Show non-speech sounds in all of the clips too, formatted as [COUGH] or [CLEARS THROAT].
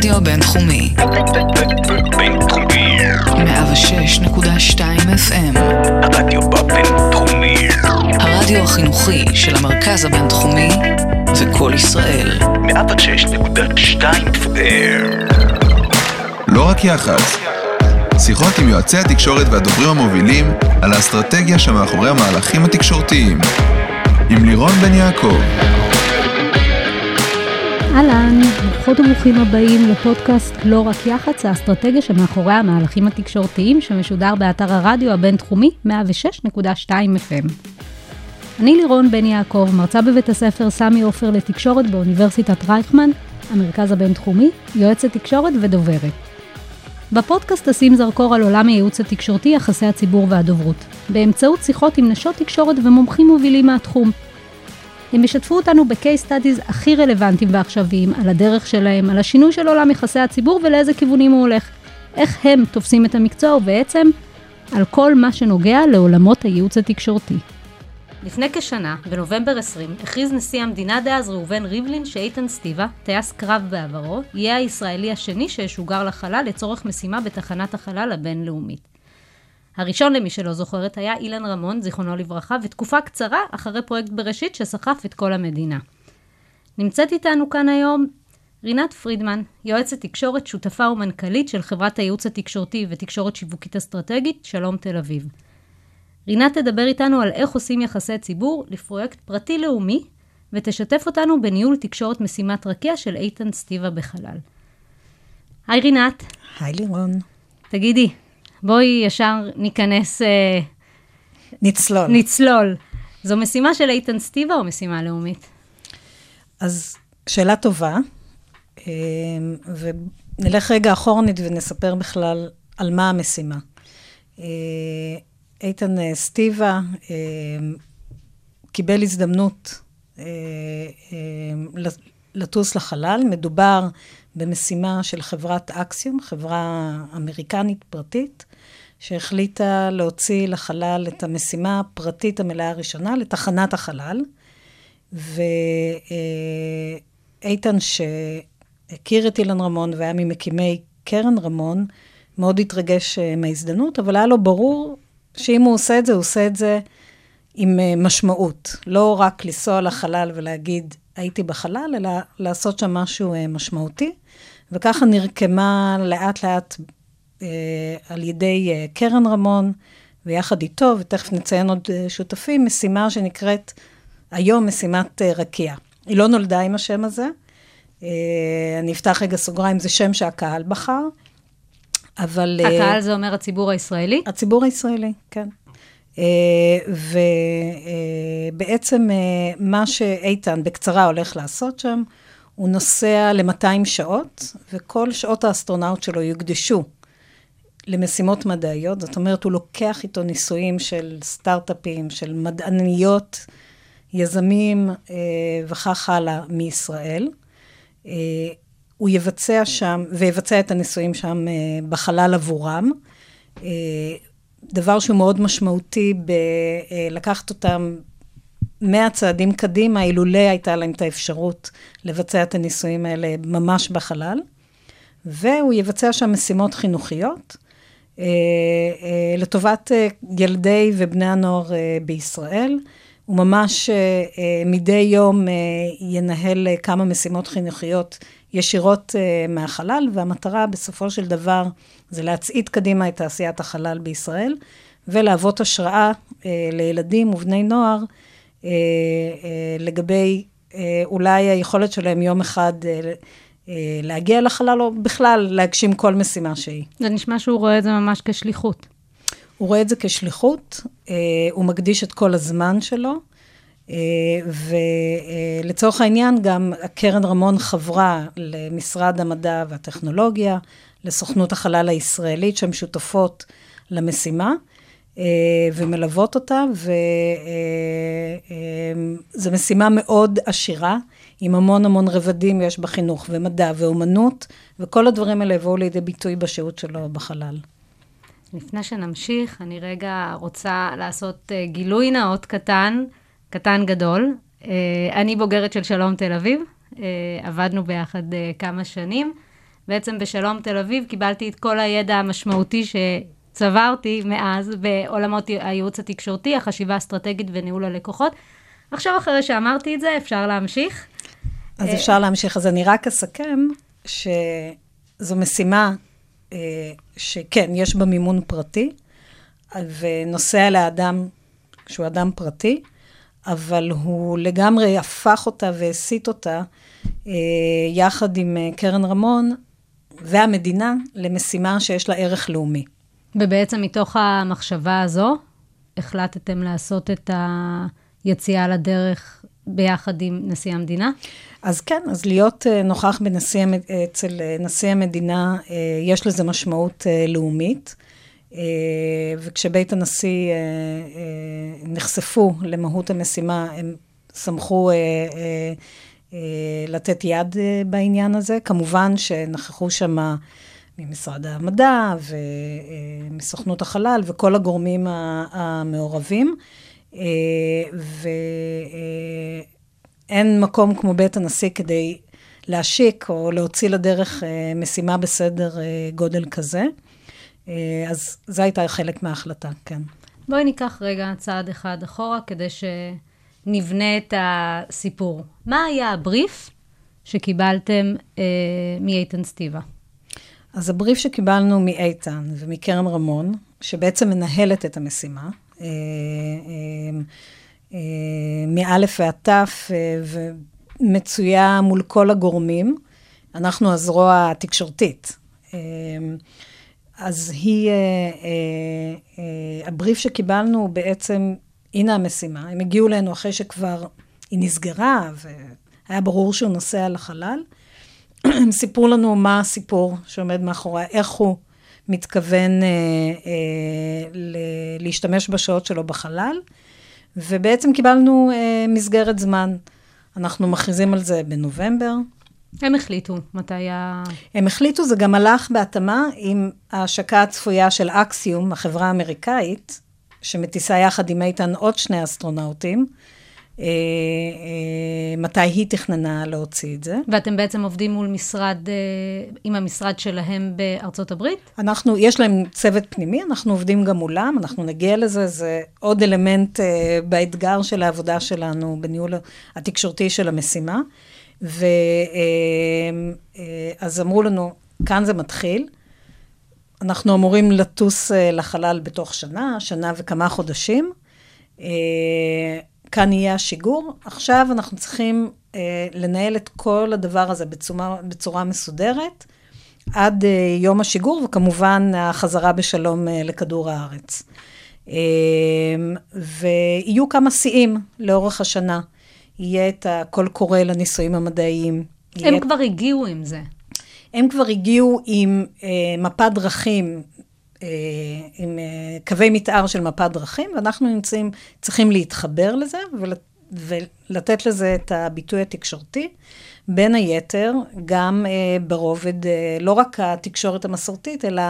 הרדיו הבינתחומי. בינתחומי. 106.2 FM. הרדיו הבינתחומי. הרדיו החינוכי של המרכז הבינתחומי זה קול ישראל. 106.2 FM. לא רק יח"צ. שיחות עם יועצי התקשורת והדוברים המובילים על האסטרטגיה שמאחורי המהלכים התקשורתיים. עם לירון בן יעקב. אהלן, ברוכות וברוכים הבאים לפודקאסט לא רק יח"צ, האסטרטגיה שמאחורי המהלכים התקשורתיים שמשודר באתר הרדיו הבינתחומי 106.2 FM. אני לירון בן יעקב, מרצה בבית הספר סמי עופר לתקשורת באוניברסיטת רייכמן, המרכז הבינתחומי, יועצת תקשורת ודוברת. בפודקאסט אשים זרקור על עולם הייעוץ התקשורתי, יחסי הציבור והדוברות, באמצעות שיחות עם נשות תקשורת ומומחים מובילים מהתחום. הם ישתפו אותנו ב-case studies הכי רלוונטיים ועכשוויים, על הדרך שלהם, על השינוי של עולם יחסי הציבור ולאיזה כיוונים הוא הולך, איך הם תופסים את המקצוע ובעצם על כל מה שנוגע לעולמות הייעוץ התקשורתי. לפני כשנה, בנובמבר 20, הכריז נשיא המדינה דאז ראובן ריבלין שאיתן סטיבה, טייס קרב בעברו, יהיה הישראלי השני שישוגר לחלל לצורך משימה בתחנת החלל הבינלאומית. הראשון למי שלא זוכרת היה אילן רמון, זיכרונו לברכה, ותקופה קצרה אחרי פרויקט בראשית שסחף את כל המדינה. נמצאת איתנו כאן היום רינת פרידמן, יועצת תקשורת, שותפה ומנכ"לית של חברת הייעוץ התקשורתי ותקשורת שיווקית אסטרטגית, שלום תל אביב. רינת תדבר איתנו על איך עושים יחסי ציבור לפרויקט פרטי לאומי, ותשתף אותנו בניהול תקשורת משימת רקיע של איתן סטיבה בחלל. היי רינת. היי לירון. תגידי, בואי ישר ניכנס, אה, נצלול. נצלול. זו משימה של איתן סטיבה או משימה לאומית? אז שאלה טובה, אה, ונלך רגע אחורנית ונספר בכלל על מה המשימה. אה, איתן סטיבה קיבל הזדמנות לטוס לחלל. מדובר במשימה של חברת אקסיום, חברה אמריקנית פרטית, שהחליטה להוציא לחלל את המשימה הפרטית המלאה הראשונה לתחנת החלל. ואיתן, שהכיר את אילן רמון והיה ממקימי קרן רמון, מאוד התרגש אה, מההזדמנות, אבל היה לו ברור שאם הוא עושה את זה, הוא עושה את זה עם אה, משמעות. לא רק לנסוע לחלל ולהגיד, הייתי בחלל, אלא לעשות שם משהו אה, משמעותי. וככה נרקמה לאט-לאט אה, על ידי אה, קרן רמון, ויחד איתו, ותכף נציין עוד אה, שותפים, משימה שנקראת היום משימת אה, רקיע. היא לא נולדה עם השם הזה. אה, אני אפתח רגע סוגריים, זה שם שהקהל בחר. אבל... אה, הקהל זה אומר הציבור הישראלי? הציבור הישראלי, כן. אה, ובעצם מה שאיתן בקצרה הולך לעשות שם, הוא נוסע ל-200 שעות, וכל שעות האסטרונאוט שלו יוקדשו למשימות מדעיות. זאת אומרת, הוא לוקח איתו ניסויים של סטארט-אפים, של מדעניות, יזמים אה, וכך הלאה מישראל. אה, הוא יבצע שם, ויבצע את הניסויים שם אה, בחלל עבורם. אה, דבר שהוא מאוד משמעותי בלקחת אותם 100 צעדים קדימה, אילולא הייתה להם את האפשרות לבצע את הניסויים האלה ממש בחלל. והוא יבצע שם משימות חינוכיות אה, אה, לטובת אה, ילדי ובני הנוער אה, בישראל. הוא ממש אה, אה, מדי יום אה, ינהל אה, כמה משימות חינוכיות ישירות אה, מהחלל, והמטרה בסופו של דבר זה להצעיד קדימה את תעשיית החלל בישראל, ולהוות השראה אה, לילדים ובני נוער אה, אה, לגבי אה, אולי היכולת שלהם יום אחד אה, אה, להגיע לחלל, או בכלל להגשים כל משימה שהיא. זה נשמע שהוא רואה את זה ממש כשליחות. הוא רואה את זה כשליחות, אה, הוא מקדיש את כל הזמן שלו, אה, ולצורך העניין גם הקרן רמון חברה למשרד המדע והטכנולוגיה, לסוכנות החלל הישראלית, שהן שותפות למשימה. אה, ומלוות אותה, וזו משימה מאוד עשירה, עם המון המון רבדים יש בה חינוך ומדע ואומנות, וכל הדברים האלה יבואו לידי ביטוי בשהות שלו בחלל. לפני שנמשיך, אני רגע רוצה לעשות uh, גילוי נאות קטן, קטן גדול. Uh, אני בוגרת של שלום תל אביב, uh, עבדנו ביחד כמה שנים, בעצם בשלום תל אביב קיבלתי את כל הידע המשמעותי שצברתי מאז בעולמות הייעוץ התקשורתי, החשיבה האסטרטגית וניהול הלקוחות. עכשיו, אחרי שאמרתי את זה, אפשר להמשיך. אז אה, אפשר להמשיך. אז אני רק אסכם שזו משימה אה, שכן, יש בה מימון פרטי, ונוסע לאדם שהוא אדם פרטי, אבל הוא לגמרי הפך אותה והסיט אותה אה, יחד עם קרן רמון והמדינה למשימה שיש לה ערך לאומי. ובעצם מתוך המחשבה הזו, החלטתם לעשות את היציאה לדרך ביחד עם נשיא המדינה? אז כן, אז להיות uh, נוכח בנשיא, המד- אצל uh, נשיא המדינה, יש לזה משמעות לאומית. וכשבית הנשיא נחשפו למהות המשימה, הם שמחו לתת יד בעניין הזה. כמובן שנכחו שם ממשרד המדע ומסוכנות החלל וכל הגורמים המעורבים. Uh, ו... Uh, אין מקום כמו בית הנשיא כדי להשיק או להוציא לדרך אה, משימה בסדר אה, גודל כזה. אה, אז זה הייתה חלק מההחלטה, כן. בואי ניקח רגע צעד אחד אחורה כדי שנבנה את הסיפור. מה היה הבריף שקיבלתם אה, מאיתן סטיבה? אז הבריף שקיבלנו מאיתן ומקרן רמון, שבעצם מנהלת את המשימה, אה, אה, אה, מאלף ועד תף, אה, ומצויה מול כל הגורמים. אנחנו הזרוע התקשורתית. אה, אז היא, אה, אה, אה, הבריף שקיבלנו בעצם, הנה המשימה. הם הגיעו אלינו אחרי שכבר היא נסגרה, והיה ברור שהוא נוסע לחלל. [CLEARS THROAT] הם סיפרו לנו מה הסיפור שעומד מאחורי, איך הוא מתכוון אה, אה, ל- להשתמש בשעות שלו בחלל, ובעצם קיבלנו אה, מסגרת זמן. אנחנו מכריזים על זה בנובמבר. הם החליטו מתי ה... הם החליטו, זה גם הלך בהתאמה עם ההשקה הצפויה של אקסיום, החברה האמריקאית, שמטיסה יחד עם איתן עוד שני אסטרונאוטים, אה, אה, מתי היא תכננה להוציא את זה. ואתם בעצם עובדים מול משרד, אה, עם המשרד שלהם בארצות הברית? אנחנו, יש להם צוות פנימי, אנחנו עובדים גם מולם, אנחנו נגיע לזה, זה עוד אלמנט אה, באתגר של העבודה שלנו בניהול התקשורתי של המשימה. ואז אה, אה, אמרו לנו, כאן זה מתחיל, אנחנו אמורים לטוס אה, לחלל בתוך שנה, שנה וכמה חודשים. כאן יהיה השיגור. עכשיו אנחנו צריכים אה, לנהל את כל הדבר הזה בצורה, בצורה מסודרת עד אה, יום השיגור, וכמובן החזרה בשלום אה, לכדור הארץ. אה, ויהיו כמה שיאים לאורך השנה. יהיה את הקול קורא לניסויים המדעיים. הם יהיה... כבר הגיעו עם זה. הם כבר הגיעו עם אה, מפת דרכים, עם אה, קווי מתאר של מפת דרכים, ואנחנו נמצאים, צריכים להתחבר לזה ול, ולתת לזה את הביטוי התקשורתי. בין היתר, גם אה, ברובד, אה, לא רק התקשורת המסורתית, אלא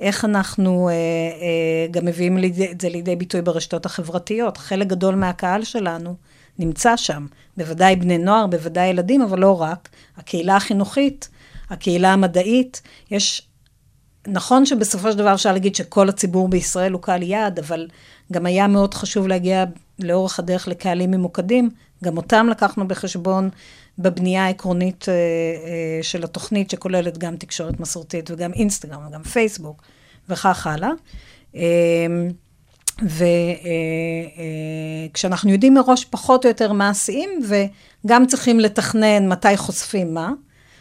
איך אנחנו אה, אה, גם מביאים לידי, את זה לידי ביטוי ברשתות החברתיות. חלק גדול מהקהל שלנו נמצא שם, בוודאי בני נוער, בוודאי ילדים, אבל לא רק. הקהילה החינוכית, הקהילה המדעית, יש... נכון שבסופו של דבר אפשר להגיד שכל הציבור בישראל הוא קהל יעד, אבל גם היה מאוד חשוב להגיע לאורך הדרך לקהלים ממוקדים. גם אותם לקחנו בחשבון בבנייה העקרונית אה, אה, של התוכנית, שכוללת גם תקשורת מסורתית וגם אינסטגרם וגם פייסבוק וכך הלאה. אה, וכשאנחנו יודעים מראש פחות או יותר מה השיאים, וגם צריכים לתכנן מתי חושפים מה,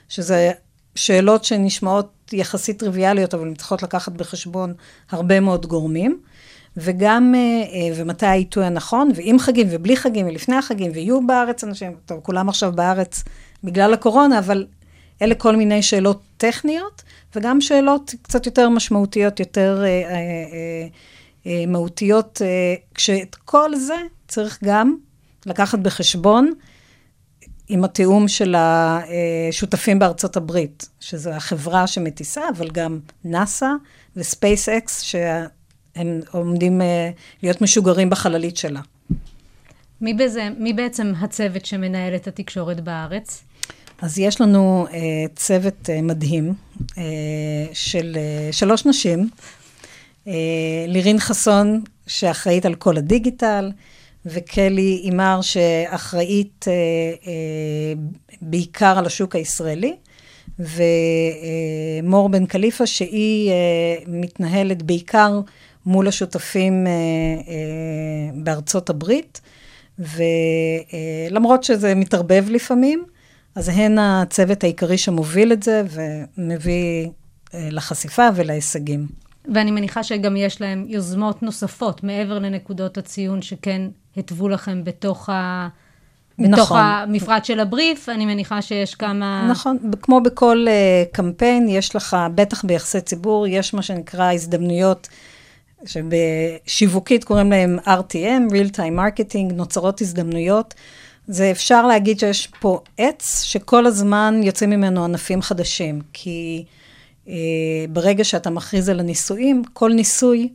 שזה שאלות שנשמעות יחסית טריוויאליות, אבל הן צריכות לקחת בחשבון הרבה מאוד גורמים. וגם, ומתי העיתוי הנכון, ועם חגים ובלי חגים, ולפני החגים, ויהיו בארץ אנשים, טוב, כולם עכשיו בארץ בגלל הקורונה, אבל אלה כל מיני שאלות טכניות, וגם שאלות קצת יותר משמעותיות, יותר אה, אה, אה, מהותיות, אה, כשאת כל זה צריך גם לקחת בחשבון עם התיאום של השותפים בארצות הברית, שזו החברה שמטיסה, אבל גם נאסא וספייס-אקס, שהם עומדים להיות משוגרים בחללית שלה. מי, בזה, מי בעצם הצוות שמנהל את התקשורת בארץ? אז יש לנו uh, צוות uh, מדהים uh, של uh, שלוש נשים. Uh, לירין חסון, שאחראית על כל הדיגיטל, וקלי אימר, שאחראית uh, uh, בעיקר על השוק הישראלי, ומור בן קליפה, שהיא uh, מתנהלת בעיקר מול השותפים בארצות הברית, ולמרות שזה מתערבב לפעמים, אז הן הצוות העיקרי שמוביל את זה ומביא אה, לחשיפה ולהישגים. ואני מניחה שגם יש להם יוזמות נוספות מעבר לנקודות הציון שכן התוו לכם בתוך, ה... בתוך נכון. המפרט של הבריף, אני מניחה שיש כמה... נכון, כמו בכל uh, קמפיין, יש לך, בטח ביחסי ציבור, יש מה שנקרא הזדמנויות, שבשיווקית קוראים להם RTM, Real Time Marketing, נוצרות הזדמנויות. זה אפשר להגיד שיש פה עץ שכל הזמן יוצאים ממנו ענפים חדשים, כי ברגע שאתה מכריז על הניסויים, כל ניסוי,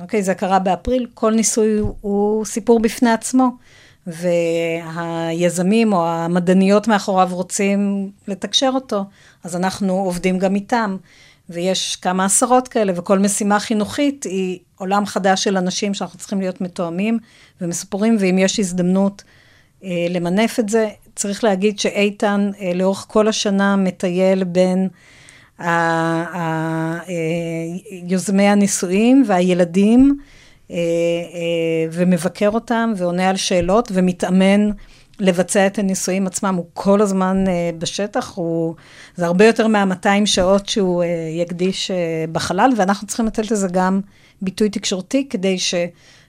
אוקיי, זה קרה באפריל, כל ניסוי הוא, סיפור בפני עצמו, והיזמים או המדעניות מאחוריו רוצים לתקשר אותו, אז אנחנו עובדים גם איתם. ויש כמה עשרות כאלה, וכל משימה חינוכית היא עולם חדש של אנשים שאנחנו צריכים להיות מתואמים ומספורים, ואם יש הזדמנות אה, למנף את זה. צריך להגיד שאיתן אה, לאורך כל השנה מטייל בין אה, יוזמי הנישואים והילדים, ומבקר אותם ועונה על שאלות ומתאמן לבצע את הניסויים עצמם. הוא כל הזמן בשטח, הוא, זה הרבה יותר מה-200 שעות שהוא יקדיש בחלל, ואנחנו צריכים לתת לזה גם ביטוי תקשורתי כדי ש...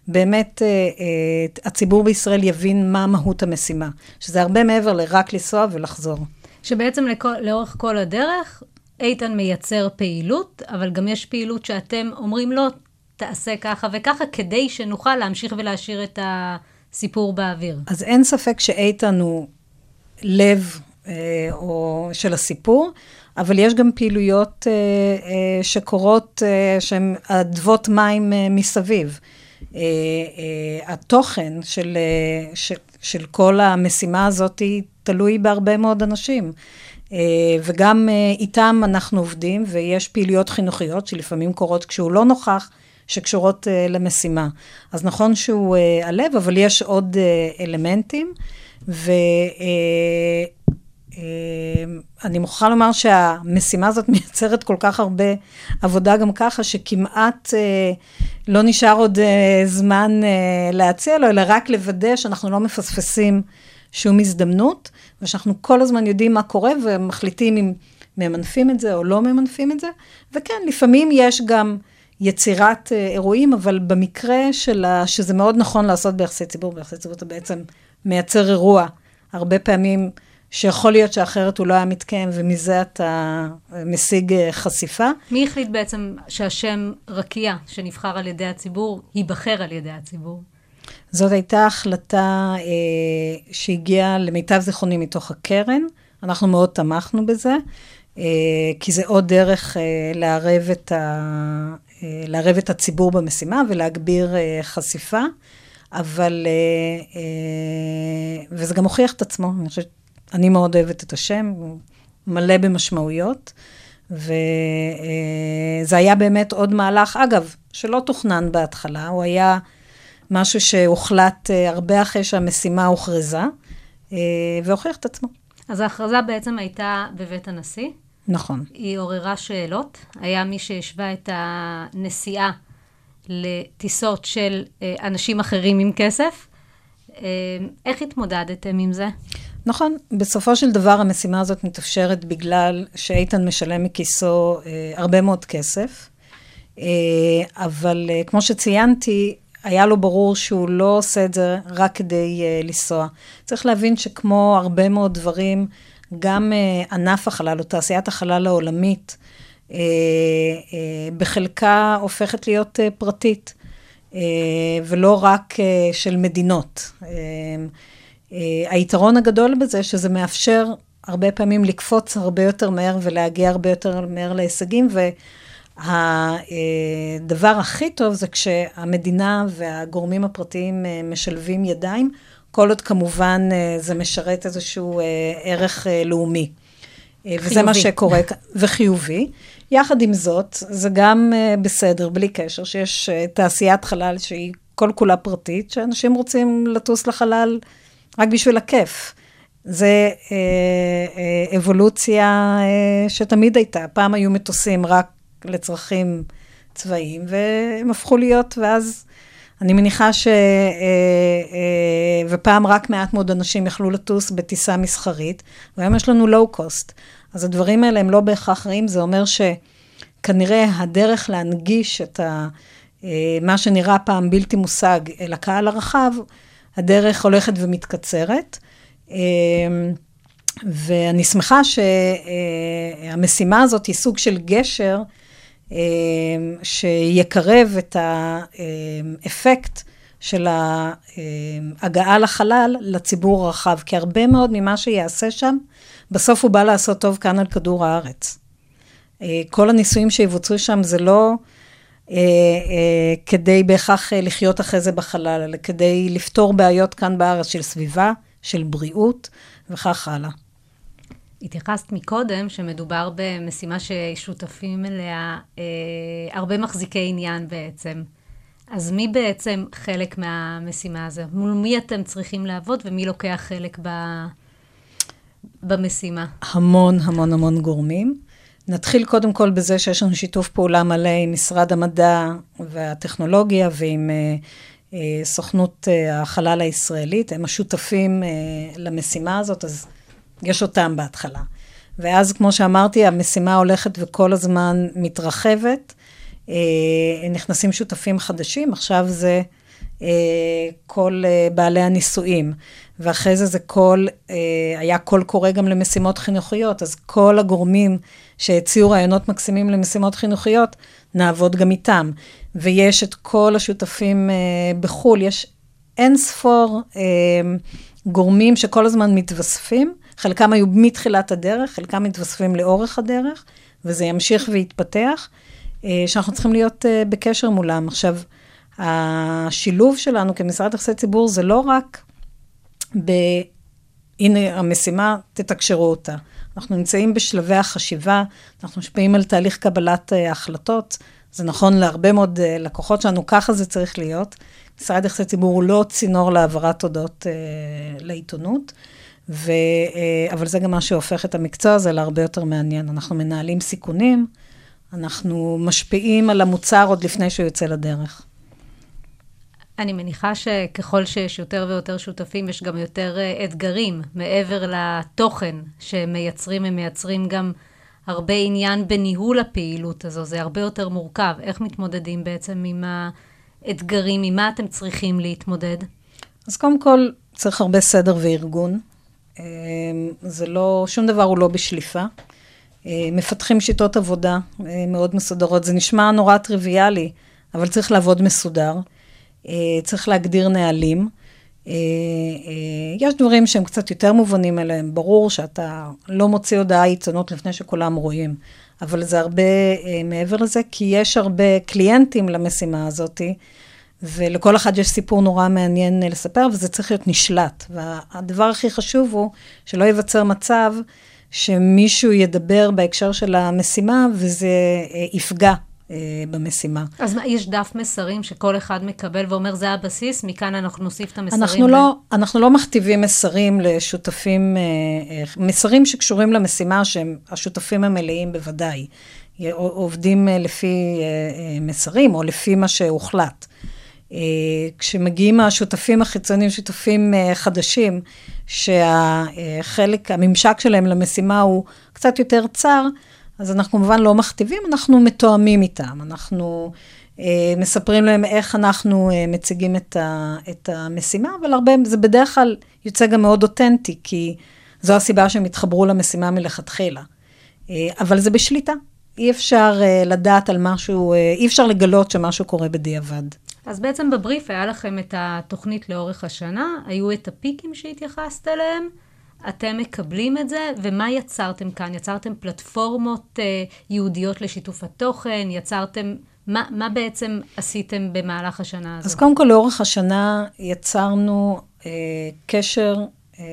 באמת אה, אה, הציבור בישראל יבין מה מהות המשימה, שזה הרבה מעבר לרק לנסוע ולחזור. שבעצם לכל, לאורך כל הדרך, איתן מייצר פעילות, אבל גם יש פעילות שאתם אומרים לו, תעשה ככה וככה, כדי שנוכל להמשיך ולהשאיר את הסיפור באוויר. אז אין ספק שאיתן הוא לב אה, או של הסיפור, אבל יש גם פעילויות אה, אה, שקורות, אה, שהן אדוות מים אה, מסביב. אה, אה, התוכן של, אה, של, של כל המשימה הזאת תלוי בהרבה מאוד אנשים. וגם איתם אנחנו עובדים, ויש פעילויות חינוכיות שלפעמים קורות כשהוא לא נוכח, שקשורות למשימה. אז נכון שהוא הלב, אבל יש עוד אלמנטים, ו... אני מוכרחה לומר שהמשימה הזאת [LAUGHS] מייצרת כל כך הרבה עבודה גם ככה, שכמעט אה, לא נשאר עוד אה, זמן אה, להציע לו, אלא רק לוודא שאנחנו לא מפספסים שום הזדמנות, ושאנחנו כל הזמן יודעים מה קורה ומחליטים אם ממנפים את זה או לא ממנפים את זה. וכן, לפעמים יש גם יצירת אה, אירועים, אבל במקרה של ה... שזה מאוד נכון לעשות ביחסי ציבור, ביחסי ציבור אתה בעצם מייצר אירוע. הרבה פעמים... שיכול להיות שאחרת הוא לא היה מתקיים, ומזה אתה משיג אה, חשיפה. מי החליט בעצם שהשם רקיע, שנבחר על ידי הציבור, ייבחר על ידי הציבור? זאת הייתה החלטה אה, שהגיעה למיטב זיכרוני מתוך הקרן. אנחנו מאוד תמכנו בזה, אה, כי זה עוד דרך אה, לערב, את ה, אה, לערב את הציבור במשימה ולהגביר אה, חשיפה. אבל, אה, אה, וזה גם הוכיח את עצמו, אני חושבת אני מאוד אוהבת את השם, הוא מלא במשמעויות. וזה היה באמת עוד מהלך, אגב, שלא תוכנן בהתחלה, הוא היה משהו שהוחלט אה, הרבה אחרי שהמשימה הוכרזה, אה, והוכיח את עצמו. אז ההכרזה בעצם הייתה בבית הנשיא. נכון. היא עוררה שאלות. היה מי שהשווה את הנסיעה לטיסות של אה, אנשים אחרים עם כסף. איך התמודדתם עם זה? נכון, בסופו של דבר המשימה הזאת מתאפשרת בגלל שאיתן משלם מכיסו אה, הרבה מאוד כסף, אה, אבל אה, כמו שציינתי, היה לו ברור שהוא לא עושה את זה רק כדי אה, לנסוע. צריך להבין שכמו הרבה מאוד דברים, גם אה, ענף החלל או תעשיית החלל העולמית, אה, אה, בחלקה הופכת להיות אה, פרטית, אה, ולא רק אה, של מדינות. אה, אה, היתרון הגדול בזה שזה מאפשר הרבה פעמים לקפוץ הרבה יותר מהר ולהגיע הרבה יותר מהר להישגים, והדבר הכי טוב זה כשהמדינה והגורמים הפרטיים אה, משלבים ידיים, כל עוד כמובן אה, זה משרת איזשהו אה, ערך לאומי. אה, וזה מה חיובי. שקורה, וחיובי. יחד עם זאת, זה גם בסדר, בלי קשר, שיש תעשיית חלל שהיא כל כולה פרטית, שאנשים רוצים לטוס לחלל רק בשביל הכיף. זה אה, אה, אבולוציה אה, שתמיד הייתה. פעם היו מטוסים רק לצרכים צבאיים, והם הפכו להיות, ואז אני מניחה ש... אה, אה, ופעם רק מעט מאוד אנשים יכלו לטוס בטיסה מסחרית, והיום יש לנו לואו קוסט. אז הדברים האלה הם לא בהכרח רעים, זה אומר שכנראה הדרך להנגיש את ה... אה, מה שנראה פעם בלתי מושג אל הקהל הרחב, הדרך הולכת ומתקצרת. אה, ואני שמחה שהמשימה הזאת היא סוג של גשר שיקרב את האפקט של ההגעה לחלל לציבור הרחב, כי הרבה מאוד ממה שיעשה שם, בסוף הוא בא לעשות טוב כאן על כדור הארץ. אה, כל הניסויים שיבוצעו שם זה לא אה, אה, כדי בהכרח לחיות אחרי זה בחלל, אלא כדי לפתור בעיות כאן בארץ של סביבה, של בריאות וכך הלאה. התייחסת מקודם שמדובר במשימה ששותפים אליה אה, הרבה מחזיקי עניין בעצם. אז מי בעצם חלק מהמשימה הזו? מול מי אתם צריכים לעבוד ומי לוקח חלק ב... במשימה? המון המון המון גורמים. נתחיל קודם כל בזה שיש לנו שיתוף פעולה מלא עם משרד המדע והטכנולוגיה ועם אה, אה, סוכנות אה, החלל הישראלית. הם השותפים אה, למשימה הזאת, אז יש אותם בהתחלה. ואז, כמו שאמרתי, המשימה הולכת וכל הזמן מתרחבת. אה, נכנסים שותפים חדשים, עכשיו זה אה, כל אה, בעלי הנישואים, ואחרי זה זה כל, היה קול קורא גם למשימות חינוכיות, אז כל הגורמים שהציעו רעיונות מקסימים למשימות חינוכיות, נעבוד גם איתם. ויש את כל השותפים בחו"ל, יש אין ספור גורמים שכל הזמן מתווספים, חלקם היו מתחילת הדרך, חלקם מתווספים לאורך הדרך, וזה ימשיך ויתפתח, אה, שאנחנו צריכים להיות אה, בקשר מולם. עכשיו, השילוב שלנו כמשרד יחסי ציבור זה לא רק ב... הנה המשימה, תתקשרו אותה. אנחנו נמצאים בשלבי החשיבה, אנחנו משפיעים על תהליך קבלת אה, החלטות. זה נכון להרבה מאוד אה, לקוחות שלנו, ככה זה צריך להיות. משרד יחסי ציבור הוא לא צינור להעברת הודעות אה, לעיתונות, ו, אה, אבל זה גם מה שהופך את המקצוע הזה להרבה יותר מעניין. אנחנו מנהלים סיכונים, אנחנו משפיעים על המוצר עוד לפני שהוא יוצא לדרך. אני מניחה שככל שיש יותר ויותר שותפים, יש גם יותר אה, אתגרים מעבר לתוכן שמייצרים, הם מייצרים גם הרבה עניין בניהול הפעילות הזו, זה הרבה יותר מורכב. איך מתמודדים בעצם עם האתגרים, עם מה אתם צריכים להתמודד? אז קודם כל, צריך הרבה סדר וארגון. אה, זה לא, שום דבר הוא לא בשליפה. אה, מפתחים שיטות עבודה אה, מאוד מסודרות. זה נשמע נורא טריוויאלי, אבל צריך לעבוד מסודר. אה, צריך להגדיר נהלים. יש דברים שהם קצת יותר מובנים אליהם. ברור שאתה לא מוציא הודעה עיתונות לפני שכולם רואים, אבל זה הרבה מעבר לזה, כי יש הרבה קליינטים למשימה הזאתי. ולכל אחד יש סיפור נורא מעניין אה, לספר, וזה צריך להיות נשלט. והדבר הכי חשוב הוא שלא ייווצר מצב שמישהו ידבר בהקשר של המשימה, וזה אה, יפגע אה, במשימה. אז מה, יש דף מסרים שכל אחד מקבל ואומר, זה הבסיס, מכאן אנחנו נוסיף את המסרים? אנחנו לא, אנחנו לא מכתיבים מסרים לשותפים, מסרים שקשורים למשימה שהם השותפים המלאים בוודאי. עובדים לפי מסרים או לפי מה שהוחלט. אה, כשמגיעים השותפים החיצוניים, שותפים אה, חדשים, שהחלק, הממשק שלהם למשימה הוא קצת יותר צר, אז אנחנו כמובן לא מכתיבים, אנחנו מתואמים איתם. אנחנו אה, מספרים להם איך אנחנו מציגים את, ה, את המשימה, אבל הרבה, זה בדרך כלל יוצא גם מאוד אותנטי, כי זו הסיבה שהם התחברו למשימה מלכתחילה. אבל זה בשליטה. אי אפשר לדעת על משהו, אי אפשר לגלות שמשהו קורה בדיעבד. אז בעצם בבריף היה לכם את התוכנית לאורך השנה, היו את הפיקים שהתייחסת אליהם, אתם מקבלים את זה, ומה יצרתם כאן? יצרתם פלטפורמות אה, ייעודיות לשיתוף התוכן, יצרתם, מה, מה בעצם עשיתם במהלך השנה הזו? אז קודם כל, לאורך השנה יצרנו אה, קשר אה,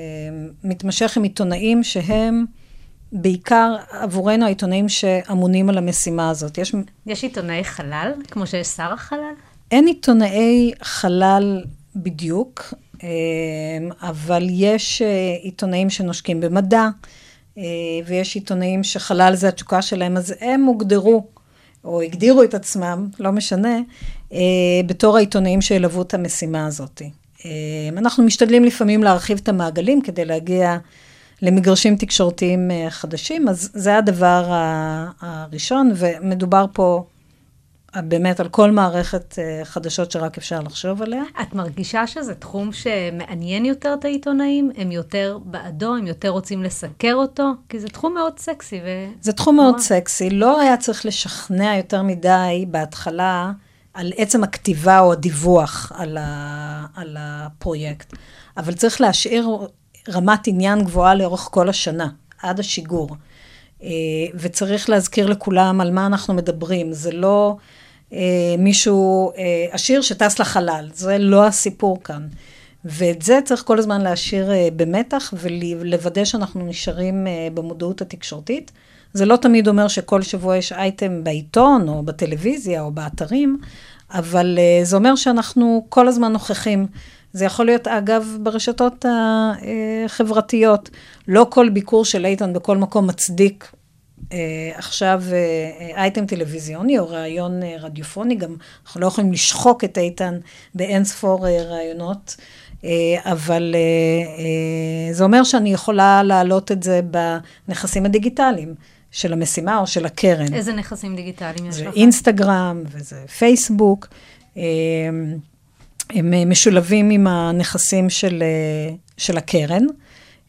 מתמשך עם עיתונאים שהם בעיקר עבורנו העיתונאים שאמונים על המשימה הזאת. יש, יש עיתונאי חלל, כמו שיש שר החלל? אין עיתונאי חלל בדיוק, אה, אבל יש אה, עיתונאים שנושקים במדע, אה, ויש עיתונאים שחלל זה התשוקה שלהם, אז הם הוגדרו, או הגדירו את עצמם, לא משנה, בתור העיתונאים שילוו את המשימה הזאת. אנחנו משתדלים לפעמים להרחיב את המעגלים כדי להגיע למגרשים תקשורתיים חדשים, אז זה הדבר הראשון, ומדובר פה באמת על כל מערכת אה, חדשות שרק אפשר לחשוב עליה. את מרגישה שזה תחום שמעניין יותר את העיתונאים? הם יותר בעדו, הם יותר רוצים לסקר אותו? כי זה תחום מאוד סקסי. ו... זה תחום מאוד סקסי. לא היה צריך לשכנע יותר מדי בהתחלה על עצם הכתיבה או הדיווח על, ה... על הפרויקט, אבל צריך להשאיר רמת עניין גבוהה לאורך כל השנה, עד השיגור. אה, וצריך להזכיר לכולם על מה אנחנו מדברים. זה לא מישהו אה, עשיר שטס לחלל, זה לא הסיפור כאן. ואת זה צריך כל הזמן להשאיר במתח ולוודא שאנחנו נשארים במודעות התקשורתית. זה לא תמיד אומר שכל שבוע יש אייטם בעיתון, או בטלוויזיה, או באתרים, אבל זה אומר שאנחנו כל הזמן נוכחים. זה יכול להיות, אגב, ברשתות החברתיות. לא כל ביקור של איתן בכל מקום מצדיק אה, עכשיו אה, אייטם טלוויזיוני או ראיון אה, רדיופוני, גם אנחנו לא יכולים לשחוק את איתן באין ספור ראיונות, אבל זה אומר שאני יכולה להעלות את זה בנכסים הדיגיטליים. של המשימה או של הקרן. איזה נכסים דיגיטליים יש לך? זה אינסטגרם וזה פייסבוק. הם משולבים עם הנכסים של, של הקרן,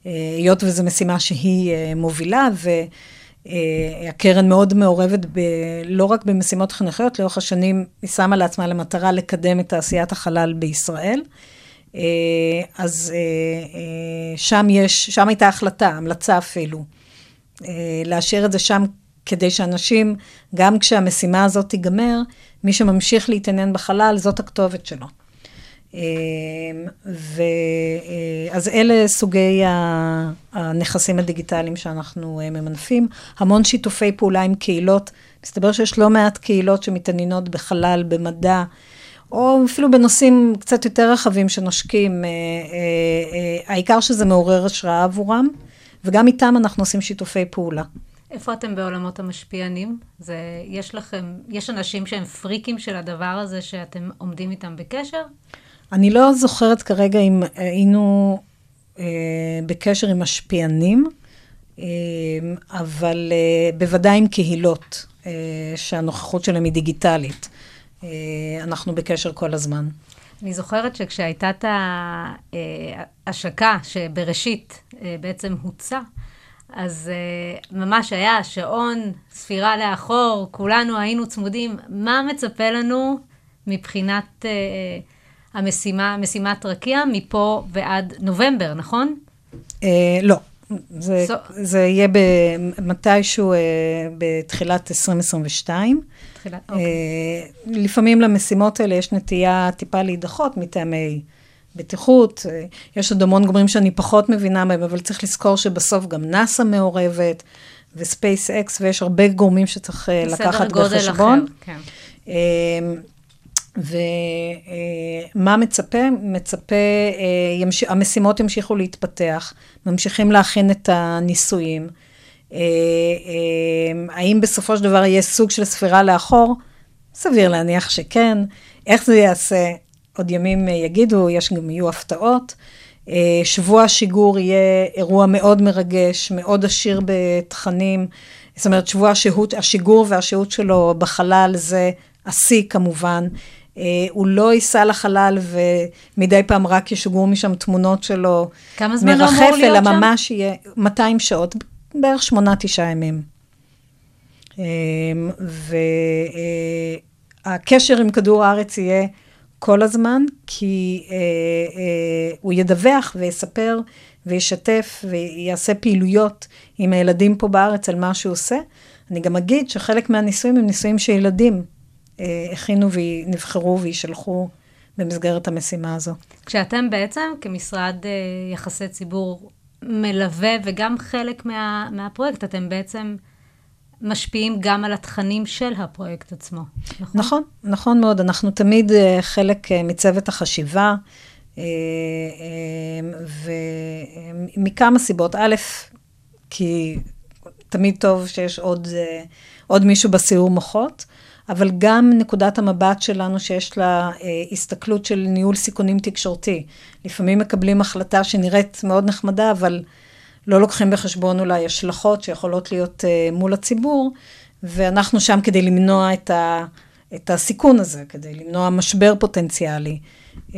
היות וזו משימה שהיא מובילה, ו... אה, הקרן מאוד מעורבת ב, לא רק במשימות חינוכיות, לאורך השנים היא שמה לעצמה למטרה לקדם את תעשיית החלל בישראל. אה, אז אה, שם יש, שם הייתה החלטה, המלצה אפילו, לאשר את זה שם כדי שאנשים, גם כשהמשימה הזאת תיגמר, מי שממשיך להתעניין בחלל, זאת הכתובת שלו. אמ, ו... אה, אז אלה סוגי הנכסים הדיגיטליים שאנחנו אה, ממנפים. המון שיתופי פעולה עם קהילות. מסתבר שיש לא מעט קהילות שמתעניינות בחלל, במדע, או אפילו בנושאים קצת יותר רחבים שנושקים. אה, העיקר שזה מעורר השראה עבורם, וגם איתם אנחנו עושים שיתופי פעולה. איפה אתם בעולמות המשפיענים? זה, יש לכם, יש אנשים שהם פריקים של הדבר הזה שאתם עומדים איתם בקשר? אני לא זוכרת כרגע אם היינו אה, בקשר עם משפיענים, אה, אבל אה, בוודאי עם קהילות, אה, שהנוכחות שלהם היא דיגיטלית. אה, אנחנו בקשר כל הזמן. אני זוכרת שכשהייתה את ההשקה, שבראשית אה, בעצם הוצע, אז uh, ממש היה שעון, ספירה לאחור, כולנו היינו צמודים. מה מצפה לנו מבחינת uh, המשימה, משימת רקיע, מפה ועד נובמבר, נכון? אה, לא. זה, so... זה יהיה מתישהו אה, בתחילת 2022. תחילת, אוקיי. אה, לפעמים למשימות האלה יש נטייה טיפה להידחות מטעמי בטיחות. אה, יש עוד המון גורמים שאני פחות מבינה בהם, אבל צריך לזכור שבסוף גם נאס"א מעורבת, וספייס אקס, ויש הרבה גורמים שצריך אה, לקחת בחשבון. סדר גודל אחר, כן. אה, ומה מצפה? מצפה, אה, ימש... המשימות ימשיכו להתפתח, ממשיכים להכין את הניסויים. אה, אה, האם בסופו של דבר יהיה סוג של ספירה לאחור? סביר להניח שכן. איך זה ייעשה? עוד ימים יגידו, יש גם יהיו הפתעות. שבוע השיגור יהיה אירוע מאוד מרגש, מאוד עשיר בתכנים. זאת אומרת, שבוע השהות, השיגור והשהות שלו בחלל זה השיא כמובן. אה, הוא לא ייסע לחלל ומדי פעם רק ישוגרו משם תמונות שלו. כמה זמן לא אמור להיות שם? אלא ממש יהיה 200 שעות, בערך שמונה, תשעה ימים. אה, והקשר עם כדור הארץ יהיה כל הזמן, כי אה, הוא ידווח ויספר וישתף ויעשה פעילויות עם הילדים פה בארץ על מה שהוא עושה. אני גם אגיד שחלק מהניסויים הם ניסויים שילדים אה, הכינו ונבחרו וישלחו במסגרת המשימה הזו. כשאתם בעצם כמשרד אה, יחסי ציבור מלווה וגם חלק מה, מהפרויקט, אתם בעצם משפיעים גם על התכנים של הפרויקט עצמו, נכון? נכון, נכון מאוד. אנחנו תמיד אה, חלק אה, מצוות החשיבה, אה, ומכמה סיבות. א', כי תמיד טוב שיש עוד, עוד מישהו בסיעור מוחות, אבל גם נקודת המבט שלנו שיש לה הסתכלות של ניהול סיכונים תקשורתי. לפעמים מקבלים החלטה שנראית מאוד נחמדה, אבל לא לוקחים בחשבון אולי השלכות שיכולות להיות uh, מול הציבור, ואנחנו שם כדי למנוע את, ה, את הסיכון הזה, כדי למנוע משבר פוטנציאלי. Uh, uh,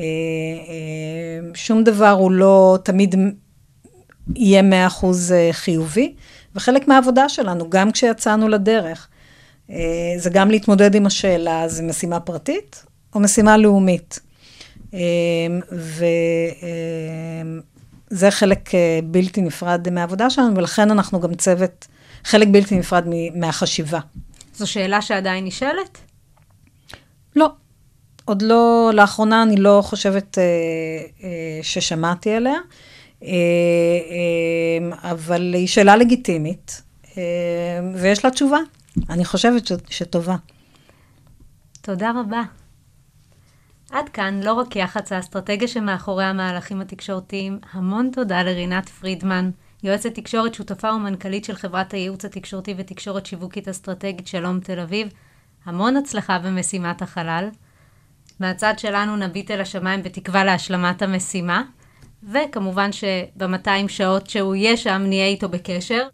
שום דבר הוא לא תמיד יהיה מאה אחוז חיובי, וחלק מהעבודה שלנו, גם כשיצאנו לדרך, זה גם להתמודד עם השאלה, זה משימה פרטית או משימה לאומית. Uh, ו... Uh, זה חלק אה, בלתי נפרד מהעבודה שלנו, ולכן אנחנו גם צוות, חלק בלתי נפרד מהחשיבה. זו שאלה שעדיין נשאלת? לא. עוד לא, לאחרונה אני לא חושבת אה, אה, ששמעתי עליה, אה, אה, אבל היא שאלה לגיטימית, אה, ויש לה תשובה. אני חושבת ש, שטובה. תודה רבה. עד כאן לא רק יח"צ האסטרטגיה שמאחורי המהלכים התקשורתיים, המון תודה לרינת פרידמן, יועצת תקשורת שותפה ומנכ"לית של חברת הייעוץ התקשורתי ותקשורת שיווקית אסטרטגית שלום תל אביב. המון הצלחה במשימת החלל. מהצד שלנו נביט אל השמיים בתקווה להשלמת המשימה, וכמובן שב-200 שעות שהוא יהיה שם נהיה איתו בקשר.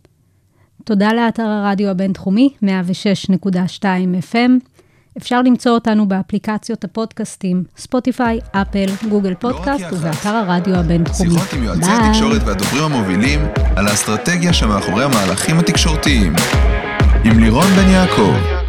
תודה לאתר הרדיו הבינתחומי, 106.2 FM. אפשר למצוא אותנו באפליקציות הפודקאסטים, ספוטיפיי, אפל, גוגל לא פודקאסט לא ובאתר הרדיו הבינתחומי. שיחות עם יועצי התקשורת והדוברים המובילים על האסטרטגיה שמאחורי המהלכים התקשורתיים. עם לירון בן יעקב.